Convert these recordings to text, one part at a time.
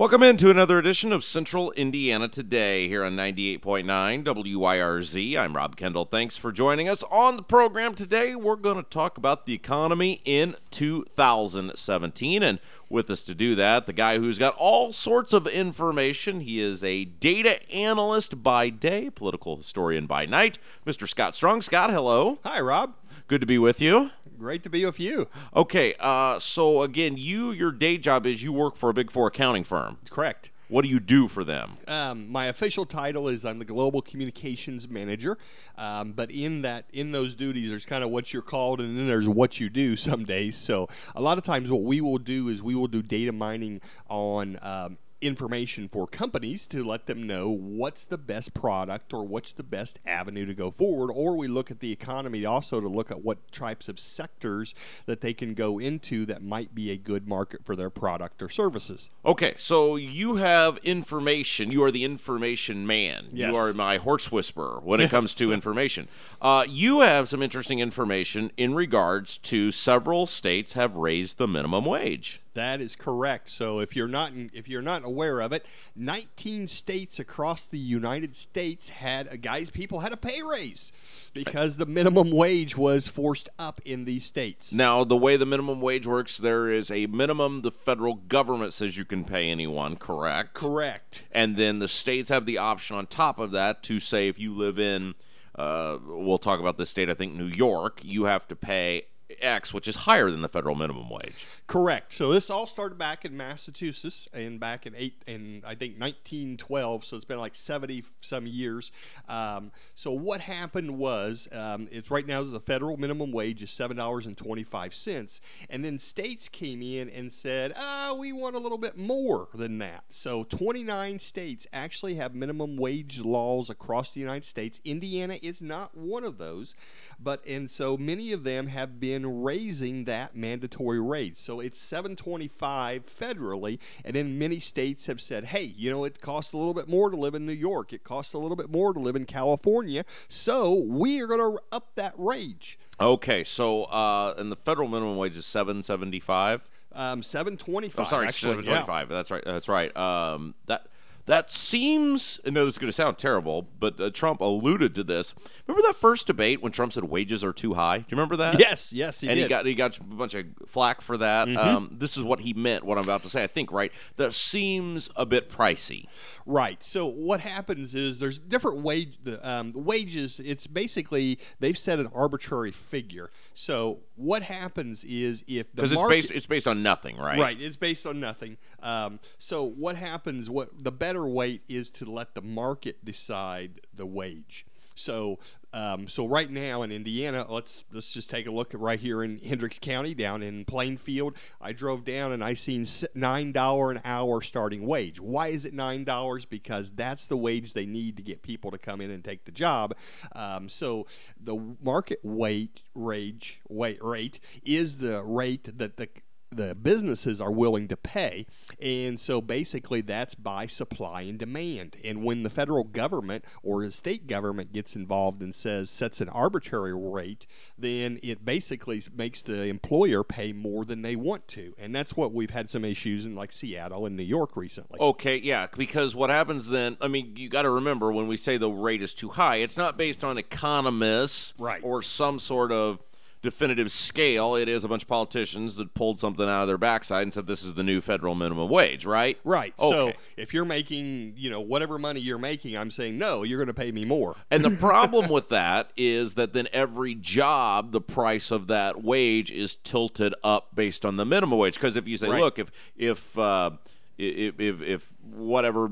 Welcome into another edition of Central Indiana Today here on 98.9 WYRZ. I'm Rob Kendall. Thanks for joining us on the program today. We're going to talk about the economy in 2017. And with us to do that, the guy who's got all sorts of information. He is a data analyst by day, political historian by night, Mr. Scott Strong. Scott, hello. Hi, Rob. Good to be with you. Great to be with you. Okay, uh, so again, you your day job is you work for a Big Four accounting firm. Correct. What do you do for them? Um, my official title is I'm the global communications manager, um, but in that in those duties, there's kind of what you're called, and then there's what you do some days. So a lot of times, what we will do is we will do data mining on. Um, information for companies to let them know what's the best product or what's the best avenue to go forward or we look at the economy also to look at what types of sectors that they can go into that might be a good market for their product or services Okay, so you have information. You are the information man. Yes. You are my horse whisperer when it comes to information. Uh, you have some interesting information in regards to several states have raised the minimum wage. That is correct. So if you're not if you're not aware of it, 19 states across the United States had a guys people had a pay raise because the minimum wage was forced up in these states. Now, the way the minimum wage works, there is a minimum the federal government says you can pay anyone, correct? Correct. And then the states have the option on top of that to say if you live in, uh, we'll talk about this state, I think New York, you have to pay X, which is higher than the federal minimum wage. Correct. So this all started back in Massachusetts and back in eight and I think 1912. So it's been like 70 some years. Um, so what happened was um, it's right now the federal minimum wage is seven dollars and 25 cents, and then states came in and said, ah, we want a little bit more than that. So 29 states actually have minimum wage laws across the United States. Indiana is not one of those, but and so many of them have been in raising that mandatory rate. So it's 725 federally, and then many states have said, "Hey, you know, it costs a little bit more to live in New York. It costs a little bit more to live in California. So we are going to up that rate." Okay, so uh, and the federal minimum wage is seven seventy five. Um, 725. I'm sorry, actually, seven twenty five. That's right. That's right. Um, that that seems. I know this is going to sound terrible, but uh, Trump alluded to this. Remember that first debate when Trump said wages are too high? Do you remember that? Yes, yes, he and did. he got he got a bunch of flack for that. Mm-hmm. Um, this is what he meant. What I'm about to say, I think, right? That seems a bit pricey. Right. So what happens is there's different wage the um, wages. It's basically they've set an arbitrary figure. So what happens is if the Because it's market, based it's based on nothing, right? Right, it's based on nothing. Um, so what happens? What the better weight is to let the market decide the wage. So, um, so right now in Indiana, let's let's just take a look at right here in Hendricks County, down in Plainfield. I drove down and I seen nine dollar an hour starting wage. Why is it nine dollars? Because that's the wage they need to get people to come in and take the job. Um, so the market weight rate is the rate that the the businesses are willing to pay. And so basically that's by supply and demand. And when the federal government or the state government gets involved and says sets an arbitrary rate, then it basically makes the employer pay more than they want to. And that's what we've had some issues in like Seattle and New York recently. Okay, yeah, because what happens then, I mean, you got to remember when we say the rate is too high, it's not based on economists Right. or some sort of definitive scale. It is a bunch of politicians that pulled something out of their backside and said this is the new federal minimum wage, right? Right. So if you're making, you know, whatever money you're making, I'm saying no, you're going to pay me more. And the problem with that is that then every job, the price of that wage is tilted up based on the minimum wage. Because if you say, Right. look, if if uh, if, if if whatever,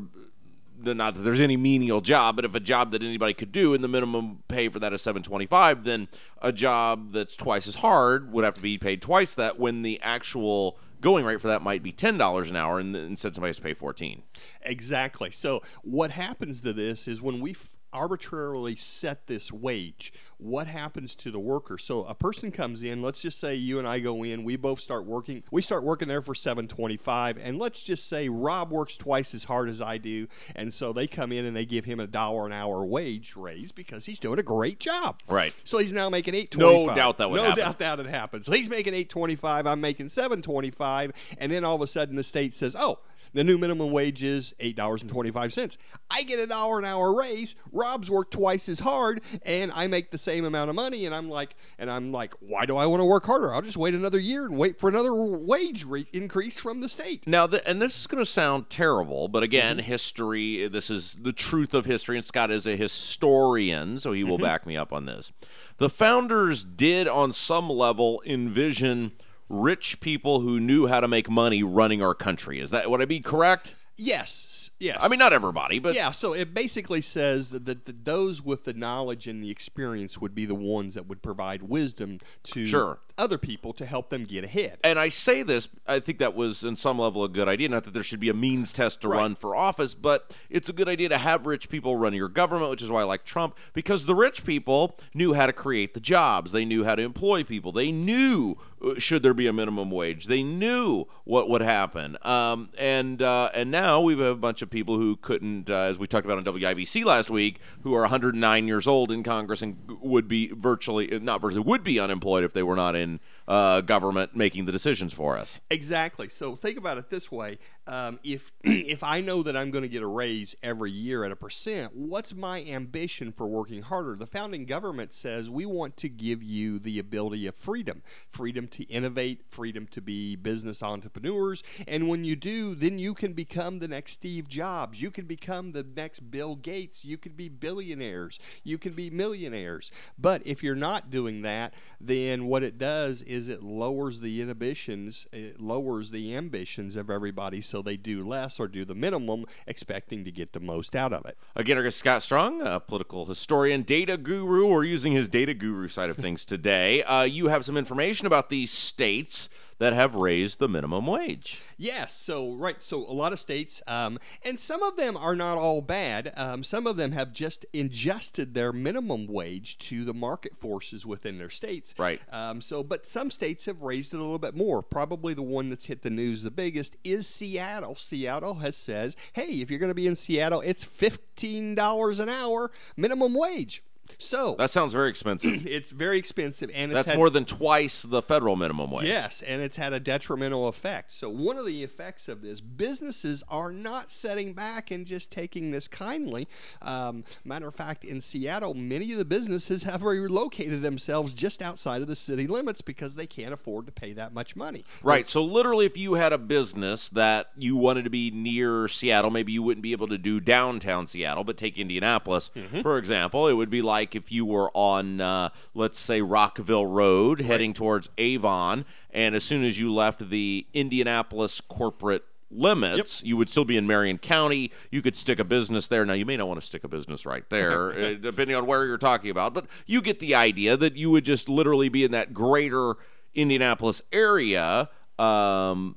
not that there's any menial job, but if a job that anybody could do and the minimum pay for that is seven twenty five, then a job that's twice as hard would have to be paid twice that. When the actual going rate for that might be ten dollars an hour, and instead somebody has to pay fourteen. Exactly. So what happens to this is when we arbitrarily set this wage, what happens to the worker? So a person comes in, let's just say you and I go in, we both start working. We start working there for 725 and let's just say Rob works twice as hard as I do, and so they come in and they give him a dollar an hour wage raise because he's doing a great job. Right. So he's now making 825. No doubt that would No happen. doubt that would happen. So he's making 825, I'm making 725, and then all of a sudden the state says, "Oh, the new minimum wage is eight dollars and twenty five cents. I get a dollar an hour raise. Rob's worked twice as hard, and I make the same amount of money. And I'm like, and I'm like, why do I want to work harder? I'll just wait another year and wait for another wage re- increase from the state. Now, th- and this is going to sound terrible, but again, mm-hmm. history, this is the truth of history, and Scott is a historian, so he will mm-hmm. back me up on this. The founders did, on some level, envision rich people who knew how to make money running our country. Is that, would I be correct? Yes, yes. I mean, not everybody, but yeah, so it basically says that, that, that those with the knowledge and the experience would be the ones that would provide wisdom to Sure. Other people to help them get ahead. and I say this, I think that was in some level a good idea. Not that there should be a means test to Right. run for office, but it's a good idea to have rich people run your government, which is why I like Trump, because the rich people knew how to create the jobs. They knew how to employ people. They knew uh, should there be a minimum wage. They knew what would happen. Um, and uh, and now we have a bunch of people who couldn't, uh, as we talked about on WIBC last week, who are 109 years old in Congress and would be virtually, not virtually, would be unemployed if they were not in and uh, government making the decisions for us. Exactly. So think about it this way: um, if if I know that I'm going to get a raise every year at a percent, what's my ambition for working harder? The founding government says we want to give you the ability of freedom, freedom to innovate, freedom to be business entrepreneurs, and when you do, then you can become the next Steve Jobs, you can become the next Bill Gates, you can be billionaires, you can be millionaires. But if you're not doing that, then what it does is it lowers the inhibitions, it lowers the ambitions of everybody so they do less or do the minimum, expecting to get the most out of it. Again, our guest Scott Strong, a political historian, data guru. We're using his data guru side of things today. Uh, you have some information about these states that have raised the minimum wage. Yes, so right, so a lot of states, um, and some of them are not all bad. Um, some of them have just adjusted their minimum wage to the market forces within their states. Right. Um, so, but some states have raised it a little bit more. Probably the one that's hit the news the biggest is Seattle. Seattle has says, hey, if you're going to be in Seattle, it's fifteen dollars an hour minimum wage. So That sounds very expensive. it's very expensive, and it's That's had- more than twice the federal minimum wage. Yes, and it's had a detrimental effect. So, one of the effects of this, businesses are not setting back and just taking this kindly. Um, matter of fact, in Seattle, many of the businesses have relocated themselves just outside of the city limits because they can't afford to pay that much money. Right. So literally, if you had a business that you wanted to be near Seattle, maybe you wouldn't be able to do downtown Seattle, but take Indianapolis Mm-hmm. for example, it would be like if you were on, uh, let's say, Rockville Road, heading towards Avon, and as soon as you left the Indianapolis corporate limits, you would still be in Marion County. You could stick a business there. Now, you may not want to stick a business right there, uh, depending on where you're talking about, but you get the idea that you would just literally be in that greater Indianapolis area. Um,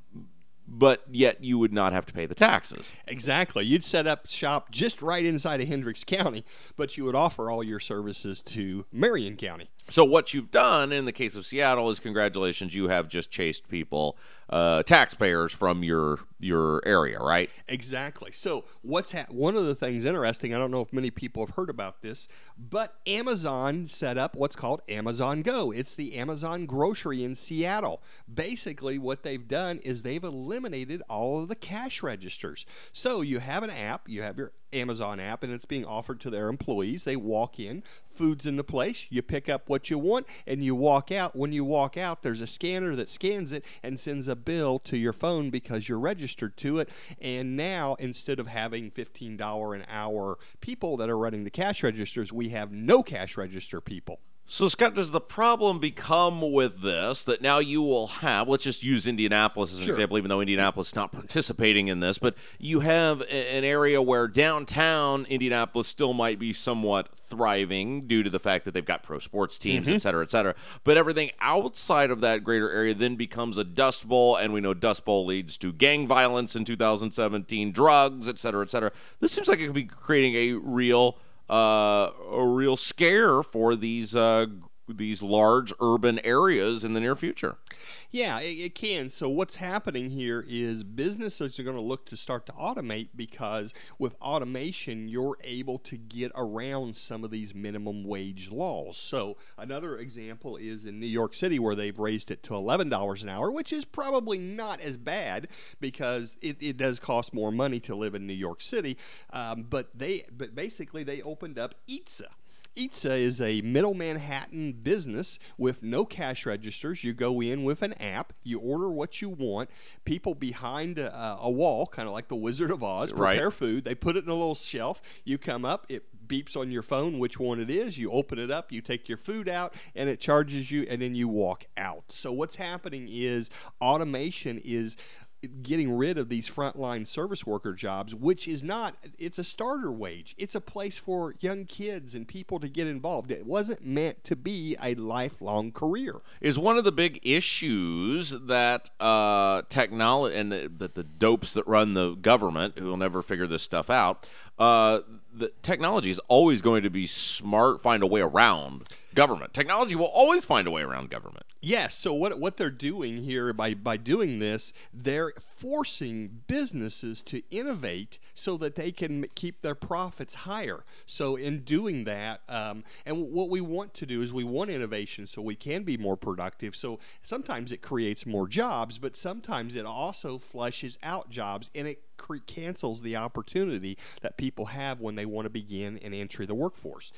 but yet you would not have to pay the taxes. Exactly. You'd set up shop just right inside of Hendricks County, but you would offer all your services to Marion County. So what you've done in the case of Seattle is congratulations, you have just chased people, uh, taxpayers from your your area, right? Exactly. So, what's ha- one of the things interesting? I don't know if many people have heard about this, but Amazon set up what's called Amazon Go. It's the Amazon grocery in Seattle. Basically, what they've done is they've eliminated all of the cash registers. So, you have an app, you have your Amazon app, and it's being offered to their employees. They walk in, food's in the place, you pick up what you want, and you walk out. When you walk out, there's a scanner that scans it and sends a bill to your phone because you're registered to it. And now, instead of having $15 an hour people that are running the cash registers, we have no cash register people. So, Scott, does the problem become with this that now you will have, let's just use Indianapolis as an Sure. example, even though Indianapolis is not participating in this, but you have an area where downtown Indianapolis still might be somewhat thriving due to the fact that they've got pro sports teams, mm-hmm. et cetera, et cetera. But everything outside of that greater area then becomes a dust bowl, and we know dust bowl leads to gang violence in 2017, drugs, et cetera, et cetera. This seems like it could be creating a real uh, a real scare for these uh, these large urban areas in the near future. Yeah, it, it can. So what's happening here is businesses are going to look to start to automate because with automation, you're able to get around some of these minimum wage laws. So another example is in New York City where they've raised it to $11 an hour, which is probably not as bad because it, it does cost more money to live in New York City. Um, but they, but basically they opened up Eatsa. Eatsa is a middle Manhattan business with no cash registers. You go in with an app, you order what you want. People behind a, a wall, kind of like the Wizard of Oz, Right. prepare food. They put it in a little shelf. You come up, it beeps on your phone which one it is. You open it up, you take your food out, and it charges you, and then you walk out. So what's happening is automation is getting rid of these frontline service worker jobs, which is not, it's a starter wage. It's a place for young kids and people to get involved. It wasn't meant to be a lifelong career. Is one of the big issues that uh, technology and the, that the dopes that run the government, who will never figure this stuff out, uh, the technology is always going to be smart, find a way around government. Technology will always find a way around government. Yes. So what what they're doing here by by doing this, they're forcing businesses to innovate so that they can keep their profits higher. So in doing that, um, and what we want to do is we want innovation so we can be more productive. So sometimes it creates more jobs, but sometimes it also flushes out jobs and it cancels the opportunity that people have when they want to begin and enter the workforce.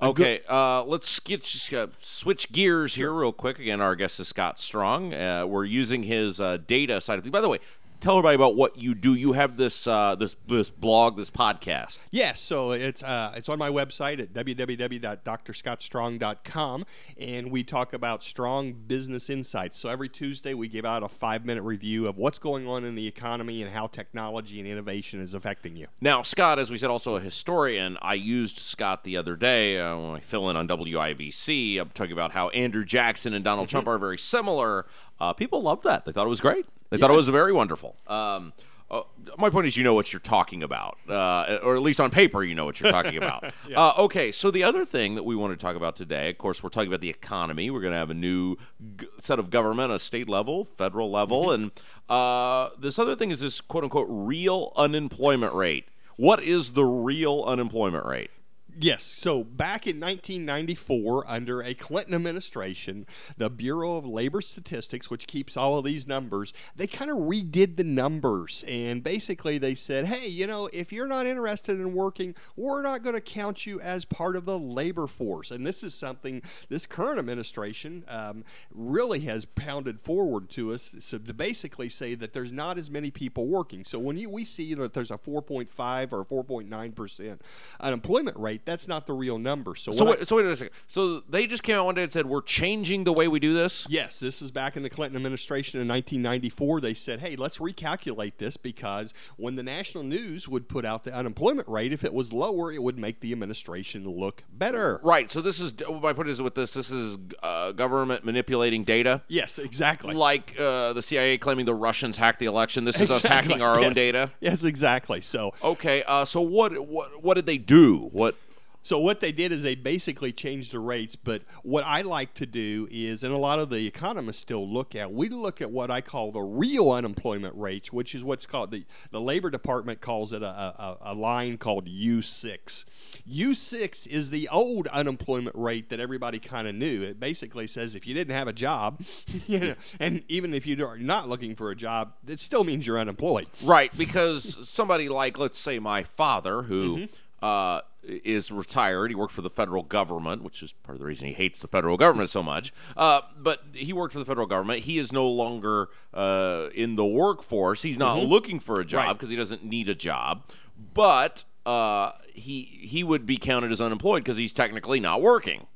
Okay, uh, let's get, uh, switch gears here real quick. Again, our guest is Scott Strong. Uh, we're using his uh, data side of things. By the way, tell everybody about what you do. You have this uh, this this blog, this podcast. Yes, so it's uh, it's on my website at www.drscottstrong.com, and we talk about strong business insights. So every Tuesday we give out a five minute review of what's going on in the economy and how technology and innovation is affecting you. Now, Scott, as we said, also a historian. I used Scott the other day uh, when I fill in on WIBC. I'm talking about how Andrew Jackson and Donald Trump are very similar. Uh, people loved that. They thought it was great. They thought it was very wonderful. Um, uh, my point is, you know what you're talking about, uh, or at least on paper, you know what you're talking about. uh, okay, so the other thing that we want to talk about today, of course, we're talking about the economy. We're going to have a new g- set of government, a state level, federal level, and uh, this other thing is this quote unquote real unemployment rate. What is the real unemployment rate? Yes. So back in 1994, under a Clinton administration, the Bureau of Labor Statistics, which keeps all of these numbers, they kind of redid the numbers. And basically, they said, hey, you know, if you're not interested in working, we're not going to count you as part of the labor force. And this is something this current administration um, really has pounded forward to us so to basically say that there's not as many people working. So when you, we see that there's a 4.5 or 4.9% unemployment rate, that's not the real number. So, So what I- wait, so wait a second. So they just came out one day and said we're changing the way we do this. Yes, this is back in the Clinton administration in 1994. They said, hey, let's recalculate this because when the national news would put out the unemployment rate, if it was lower, it would make the administration look better. Right. So this is my point is with this. This is uh, government manipulating data. Yes, exactly. Like uh, the CIA claiming the Russians hacked the election. This is us hacking our own data. Yes, exactly. So, Okay. Uh, so what what what did they do? What So what they did is they basically changed the rates. But what I like to do is, and a lot of the economists still look at, we look at what I call the real unemployment rates, which is what's called the the Labor Department calls it a, a, a line called U6. U6 is the old unemployment rate that everybody kind of knew. It basically says if you didn't have a job, you know, and even if you're not looking for a job, it still means you're unemployed. Right, because somebody like, let's say, my father, who Mm-hmm. Uh, is retired, he worked for the federal government, which is part of the reason he hates the federal government so much. Uh, but he worked for the federal government. He is no longer uh, in the workforce. He's not looking for a job Mm-hmm. Right. because he doesn't need a job. But uh, he he would be counted as unemployed because he's technically not working.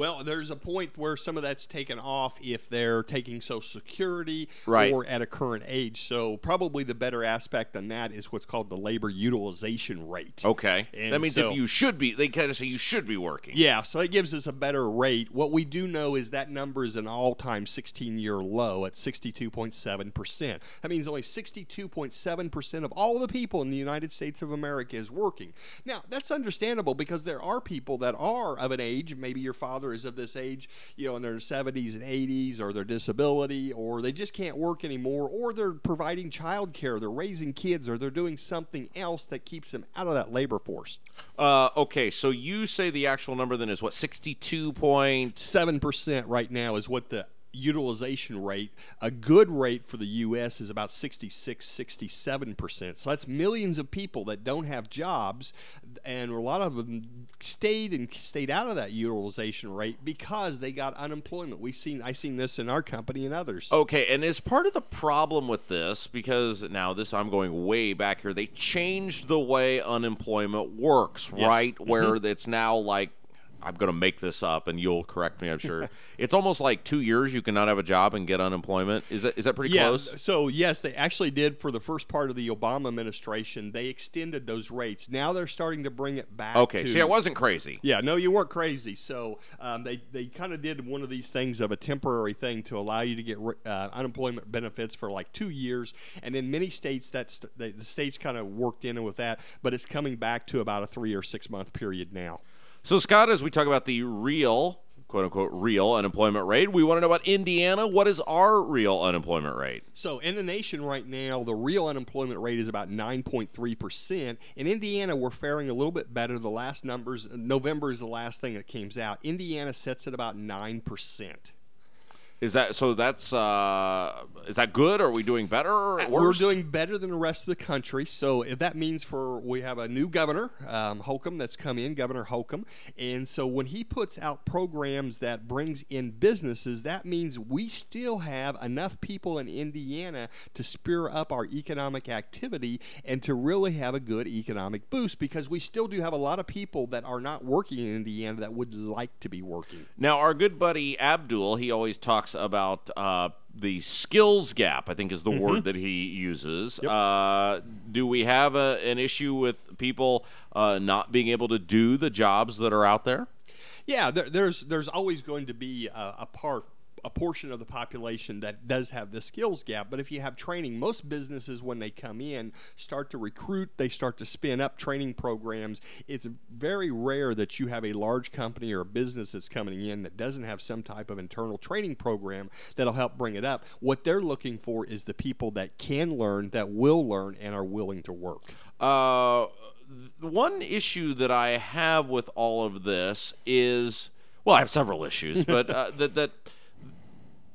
Well, there's a point where some of that's taken off if they're taking Social Security Right. or at a current age. So probably the better aspect on that is what's called the labor utilization rate. Okay, And that means so- if you should be, they kind of say you should be working. Yeah, so it gives us a better rate. What we do know is that number is an all time 16 year low at 62.7%. That means only 62.7% of all the people in the United States of America is working. Now, that's understandable because there are people that are of an age, maybe your father is of this age, you know, in their 70s and 80s, or their disability, or they just can't work anymore, or they're providing child care, they're raising kids, or they're doing something else that keeps them out of that labor force. Uh, okay, so you say the actual number then is what 62.7% right now is what the utilization rate a good rate for the US is about 66 67% so that's millions of people that don't have jobs and a lot of them stayed and stayed out of that utilization rate because they got unemployment we've seen i seen this in our company and others Okay, and is part of the problem with this because now this I'm going way back here. They changed the way unemployment works, right? Mm-hmm. Where it's now like I'm going to make this up, and you'll correct me. I'm sure it's almost like two years you cannot have a job and get unemployment. Is that is that pretty yeah, close? So yes, they actually did for the first part of the Obama administration. They extended those rates. Now they're starting to bring it back. Okay, to, see, I wasn't crazy. Yeah, no, you weren't crazy. So um, they they kind of did one of these things of a temporary thing to allow you to get uh, unemployment benefits for like two years, and in many states that's the, the states kind of worked in with that, but it's coming back to about a three or six month period now. So, Scott, as we talk about the real, quote unquote, real unemployment rate, we want to know about Indiana. What is our real unemployment rate? So in the nation right now, the real unemployment rate is about 9.3 percent. In Indiana, we're faring a little bit better. The last numbers, November is the last thing that came out. Indiana sets at about nine percent. Is that so? That's uh, is that good? Are we doing better? Or Uh, We're doing better than the rest of the country. So if that means for we have a new governor, um, Holcomb, that's come in, Governor Holcomb, and so when he puts out programs that brings in businesses, that means we still have enough people in Indiana to spur up our economic activity and to really have a good economic boost because we still do have a lot of people that are not working in Indiana that would like to be working. Now, our good buddy Abdul, he always talks about uh, the skills gap. I think is the word that he uses. Uh, do we have a, an issue with people uh, not being able to do the jobs that are out there? Yeah, there, there's there's always going to be a, a part a portion of the population that does have the skills gap. But if you have training, most businesses when they come in start to recruit, they start to spin up training programs. It's very rare that you have a large company or a business that's coming in that doesn't have some type of internal training program that'll help bring it up. What they're looking for is the people that can learn, that will learn, and are willing to work. Uh, one issue that I have with all of this is, well, I have several issues, but uh, that that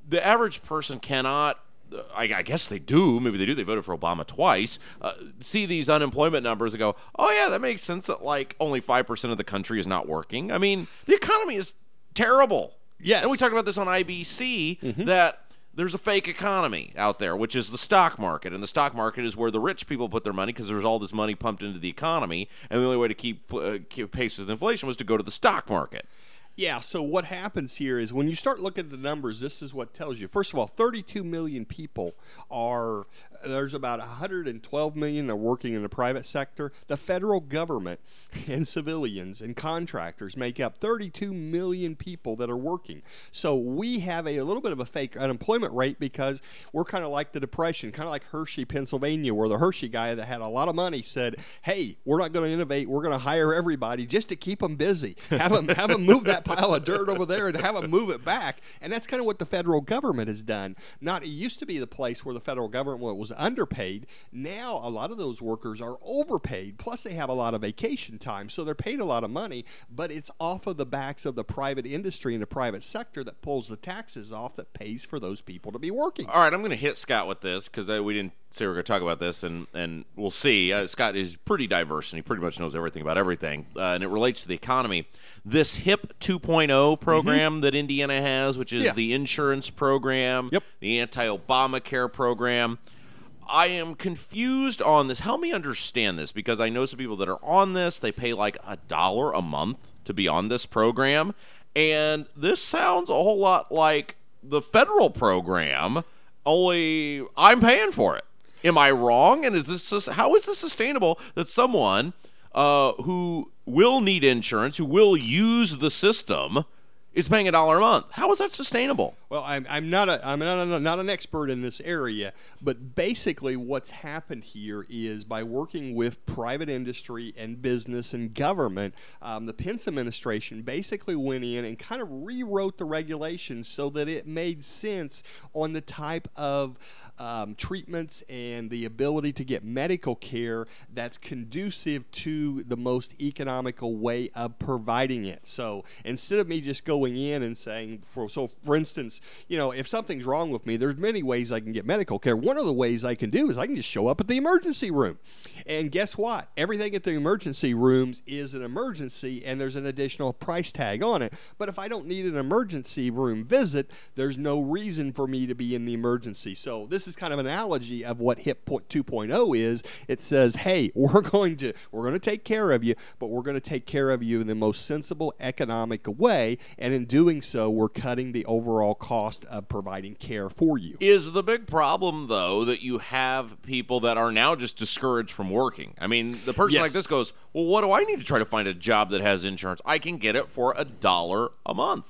the average person cannot. I, I guess they do. Maybe they do. They voted for Obama twice. Uh, see these unemployment numbers and go, "Oh yeah, that makes sense." That like only five percent of the country is not working. I mean, the economy is terrible. Yes. and we talked about this on IBC that there's a fake economy out there, which is the stock market, and the stock market is where the rich people put their money because there's all this money pumped into the economy, and the only way to keep, uh, keep pace with inflation was to go to the stock market. Yeah, so what happens here is when you start looking at the numbers, this is what tells you. First of all, 32 million people are, there's about 112 million that are working in the private sector. The federal government and civilians and contractors make up 32 million people that are working. So we have a, a little bit of a fake unemployment rate because we're kind of like the Depression, kind of like Hershey, Pennsylvania, where the Hershey guy that had a lot of money said, hey, we're not going to innovate. We're going to hire everybody just to keep them busy. Have them, have them move that pile of dirt over there and have them move it back. And that's kind of what the federal government has done. Not it used to be the place where the federal government was underpaid. Now a lot of those workers are overpaid. Plus they have a lot of vacation time, so they're paid a lot of money. But it's off of the backs of the private industry and the private sector that pulls the taxes off that pays for those people to be working. All right, I'm going to hit Scott with this because uh, we didn't say we are going to talk about this, and, and we'll see. Uh, Scott is pretty diverse, and he pretty much knows everything about everything, uh, and it relates to the economy. This HIP 2.0 program that Indiana has, which is Yeah. the insurance program, Yep. the anti-Obamacare program. I am confused on this. Help me understand this because I know some people that are on this. They pay like a dollar a month to be on this program, and this sounds a whole lot like the federal program. Only I'm paying for it. Am I wrong? And is this how is this sustainable that someone uh, who will need insurance, who will use the system, is paying a dollar a month? How is that sustainable? Well, I'm, I'm not a I'm not, a, not an expert in this area, but basically what's happened here is by working with private industry and business and government, um, the Pence administration basically went in and kind of rewrote the regulations so that it made sense on the type of um, treatments and the ability to get medical care that's conducive to the most economical way of providing it. So instead of me just going in and saying, for so for instance, you know, if something's wrong with me, there's many ways I can get medical care. One of the ways I can do is I can just show up at the emergency room, and guess what? Everything at the emergency rooms is an emergency, and there's an additional price tag on it. But if I don't need an emergency room visit, there's no reason for me to be in the emergency. So this is kind of an analogy of what HIP 2.0 is. It says, "Hey, we're going to we're going to take care of you, but we're going to take care of you in the most sensible, economic way, and in doing so, we're cutting the overall cost of providing care for you." Is the big problem though that you have people that are now just discouraged from working? I mean, the person like this goes, "Well, what do I need to try to find a job that has insurance? I can get it for a dollar a month."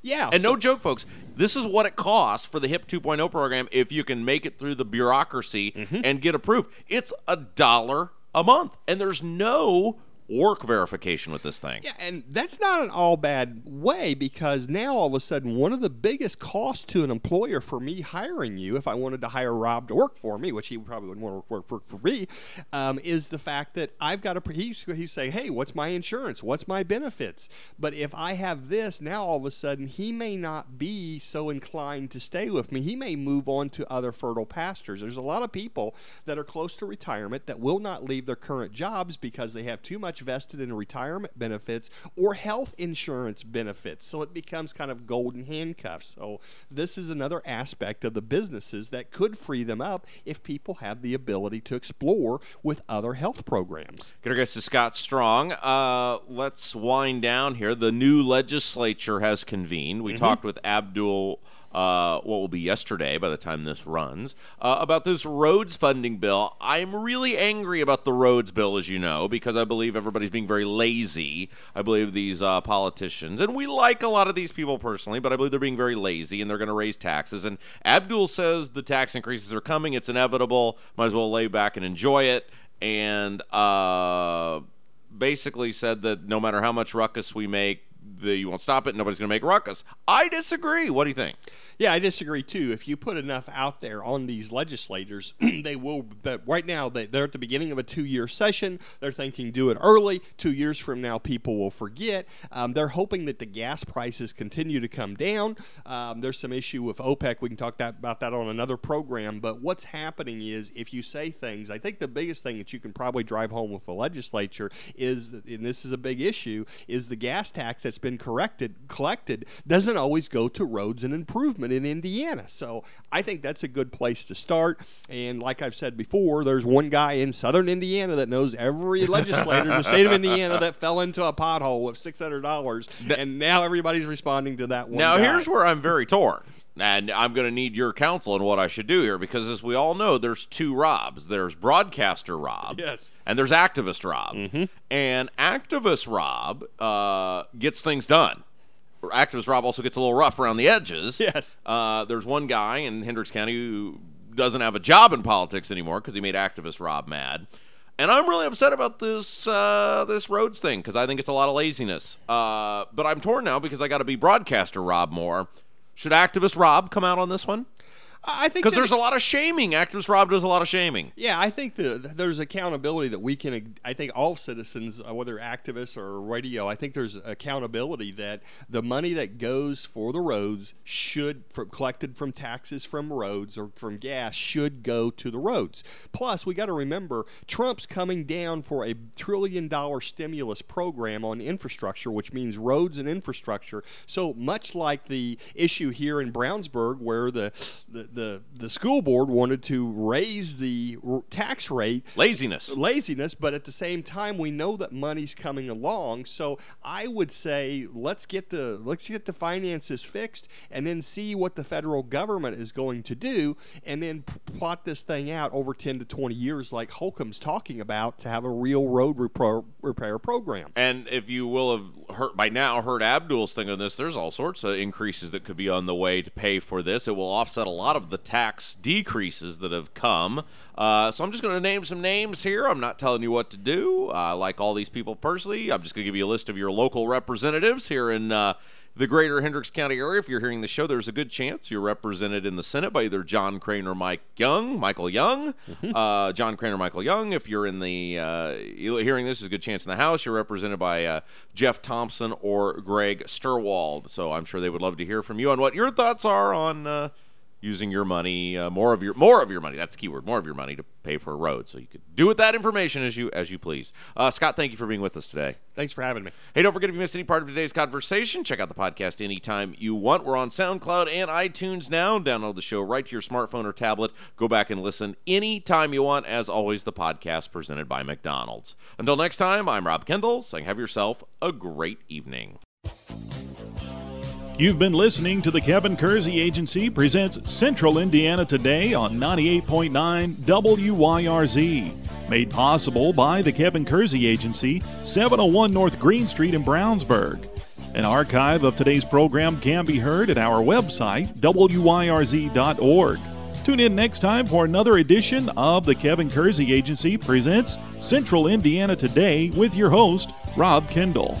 Yeah, And so- no joke, folks, this is what it costs for the HIP 2.0 program if you can make it through the bureaucracy Mm-hmm. and get approved. It's a dollar a month, and there's no work verification with this thing. Yeah, and that's not an all bad way because now all of a sudden one of the biggest costs to an employer for me hiring you, if I wanted to hire Rob to work for me, which he probably wouldn't want to work for, for me, um, is the fact that I've got to. He's, saying, "Hey, what's my insurance? What's my benefits?" But if I have this now, all of a sudden he may not be so inclined to stay with me. He may move on to other fertile pastures. There's a lot of people that are close to retirement that will not leave their current jobs because they have too much vested in retirement benefits or health insurance benefits. So it becomes kind of golden handcuffs. So this is another aspect of the businesses that could free them up if people have the ability to explore with other health programs. Get our guest to Scott Strong. Uh, let's wind down here. The new legislature has convened. We mm-hmm. talked with Abdul uh, what will be yesterday by the time this runs, uh, about this roads funding bill. I'm really angry about the roads bill, as you know, because I believe everybody's being very lazy. I believe these uh, politicians, and we like a lot of these people personally, but I believe they're being very lazy and they're going to raise taxes. And Abdul says the tax increases are coming, it's inevitable, might as well lay back and enjoy it. And uh, basically said that no matter how much ruckus we make, the, you won't stop it. Nobody's going to make ruckus. I disagree. What do you think? Yeah, I disagree too. If you put enough out there on these legislators, they will. But right now, they, they're at the beginning of a two-year session. They're thinking do it early. Two years from now, people will forget. Um, they're hoping that the gas prices continue to come down. Um, there's some issue with OPEC. We can talk that, about that on another program. But what's happening is if you say things, I think the biggest thing that you can probably drive home with the legislature is, and this is a big issue, is the gas tax that's been corrected collected doesn't always go to roads and improvement in Indiana. So I think that's a good place to start. And like I've said before, there's one guy in southern Indiana that knows every legislator in the state of Indiana that fell into a pothole with $600. And now everybody's responding to that one. Now, guy. here's where I'm very torn and I'm going to need your counsel on what I should do here because, as we all know, there's two Robs. There's broadcaster Rob, yes, and there's activist Rob. Mm-hmm. And activist Rob uh, gets things done activist Rob also gets a little rough around the edges. Yes. Uh, there's one guy in Hendricks County who doesn't have a job in politics anymore because he made activist Rob mad. And I'm really upset about this uh, this roads thing because I think it's a lot of laziness. Uh, but I'm torn now because I got to be broadcaster Rob more. Should activist Rob come out on this one? I think because there's a lot of shaming. Activist Rob does a lot of shaming. Yeah, I think the, there's accountability that we can. I think all citizens, uh, whether activists or radio, I think there's accountability that the money that goes for the roads should, from, collected from taxes from roads or from gas, should go to the roads. Plus, we got to remember Trump's coming down for a trillion dollar stimulus program on infrastructure, which means roads and infrastructure. So much like the issue here in Brownsburg, where the, the the the school board wanted to raise the tax rate. Laziness. Laziness, but at the same time, we know that money's coming along. So I would say let's get the let's get the finances fixed, and then see what the federal government is going to do, and then plot this thing out over ten to twenty years, like Holcomb's talking about, to have a real road repro- repair program. And if you will have heard by now heard Abdul's thing on this, there's all sorts of increases that could be on the way to pay for this. It will offset a lot of the tax decreases that have come. Uh, so I'm just going to name some names here. I'm not telling you what to do. I like all these people personally. I'm just going to give you a list of your local representatives here in. Uh, the greater Hendricks County area. If you're hearing the show, there's a good chance you're represented in the Senate by either John Crane or Mike Young, Michael Young. Mm-hmm. Uh, John Crane or Michael Young. If you're in the uh, hearing this, is a good chance in the House. You're represented by uh, Jeff Thompson or Greg Steuerwald. So I'm sure they would love to hear from you on what your thoughts are on uh, using your money, uh, more of your more of your money. That's the keyword, more of your money to pay for a road. So you could do with that information as you as you please. Uh, Scott, thank you for being with us today. Thanks for having me. Hey, don't forget if you missed any part of today's conversation, check out the podcast anytime you want. We're on SoundCloud and iTunes now. Download the show right to your smartphone or tablet. Go back and listen anytime you want. As always, the podcast presented by McDonald's. Until next time, I'm Rob Kendall saying have yourself a great evening. You've been listening to the Kevin Kersey Agency presents Central Indiana Today on 98.9 WYRZ. Made possible by the Kevin Kersey Agency, 701 North Green Street in Brownsburg. An archive of today's program can be heard at our website, wyrz.org. Tune in next time for another edition of the Kevin Kersey Agency presents Central Indiana Today with your host, Rob Kendall.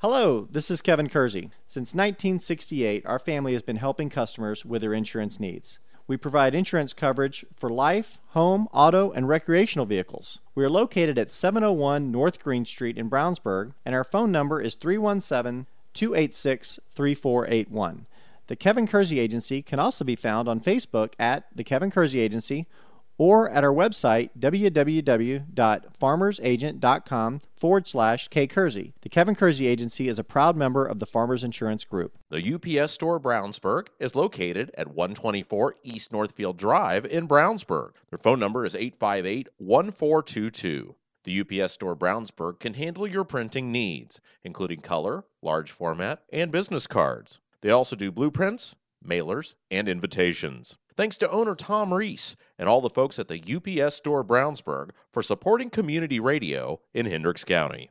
Hello, this is Kevin Kersey. Since 1968, our family has been helping customers with their insurance needs. We provide insurance coverage for life, home, auto, and recreational vehicles. We are located at 701 North Green Street in Brownsburg, and our phone number is 317 286 3481. The Kevin Kersey Agency can also be found on Facebook at The Kevin Kersey Agency or at our website, www.farmersagent.com forward slash K Kersey. The Kevin Kersey Agency is a proud member of the Farmers Insurance Group. The UPS Store Brownsburg is located at 124 East Northfield Drive in Brownsburg. Their phone number is 858 1422. The UPS Store Brownsburg can handle your printing needs, including color, large format, and business cards. They also do blueprints, mailers, and invitations. Thanks to owner Tom Reese and all the folks at the UPS Store Brownsburg for supporting community radio in Hendricks County.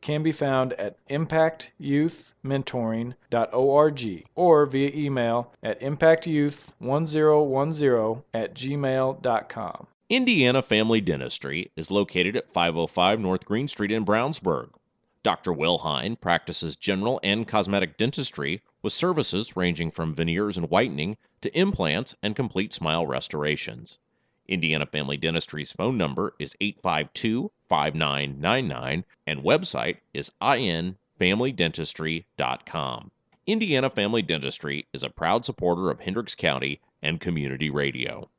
can be found at impactyouthmentoring.org or via email at impactyouth1010 at gmail.com. Indiana Family Dentistry is located at 505 North Green Street in Brownsburg. Dr. Will Hine practices general and cosmetic dentistry with services ranging from veneers and whitening to implants and complete smile restorations. Indiana Family Dentistry's phone number is 852 5999 and website is infamilydentistry.com. Indiana Family Dentistry is a proud supporter of Hendricks County and community radio.